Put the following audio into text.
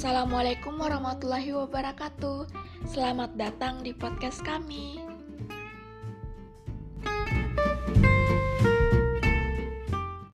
Assalamualaikum warahmatullahi wabarakatuh. Selamat datang di podcast kami.